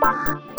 Bye.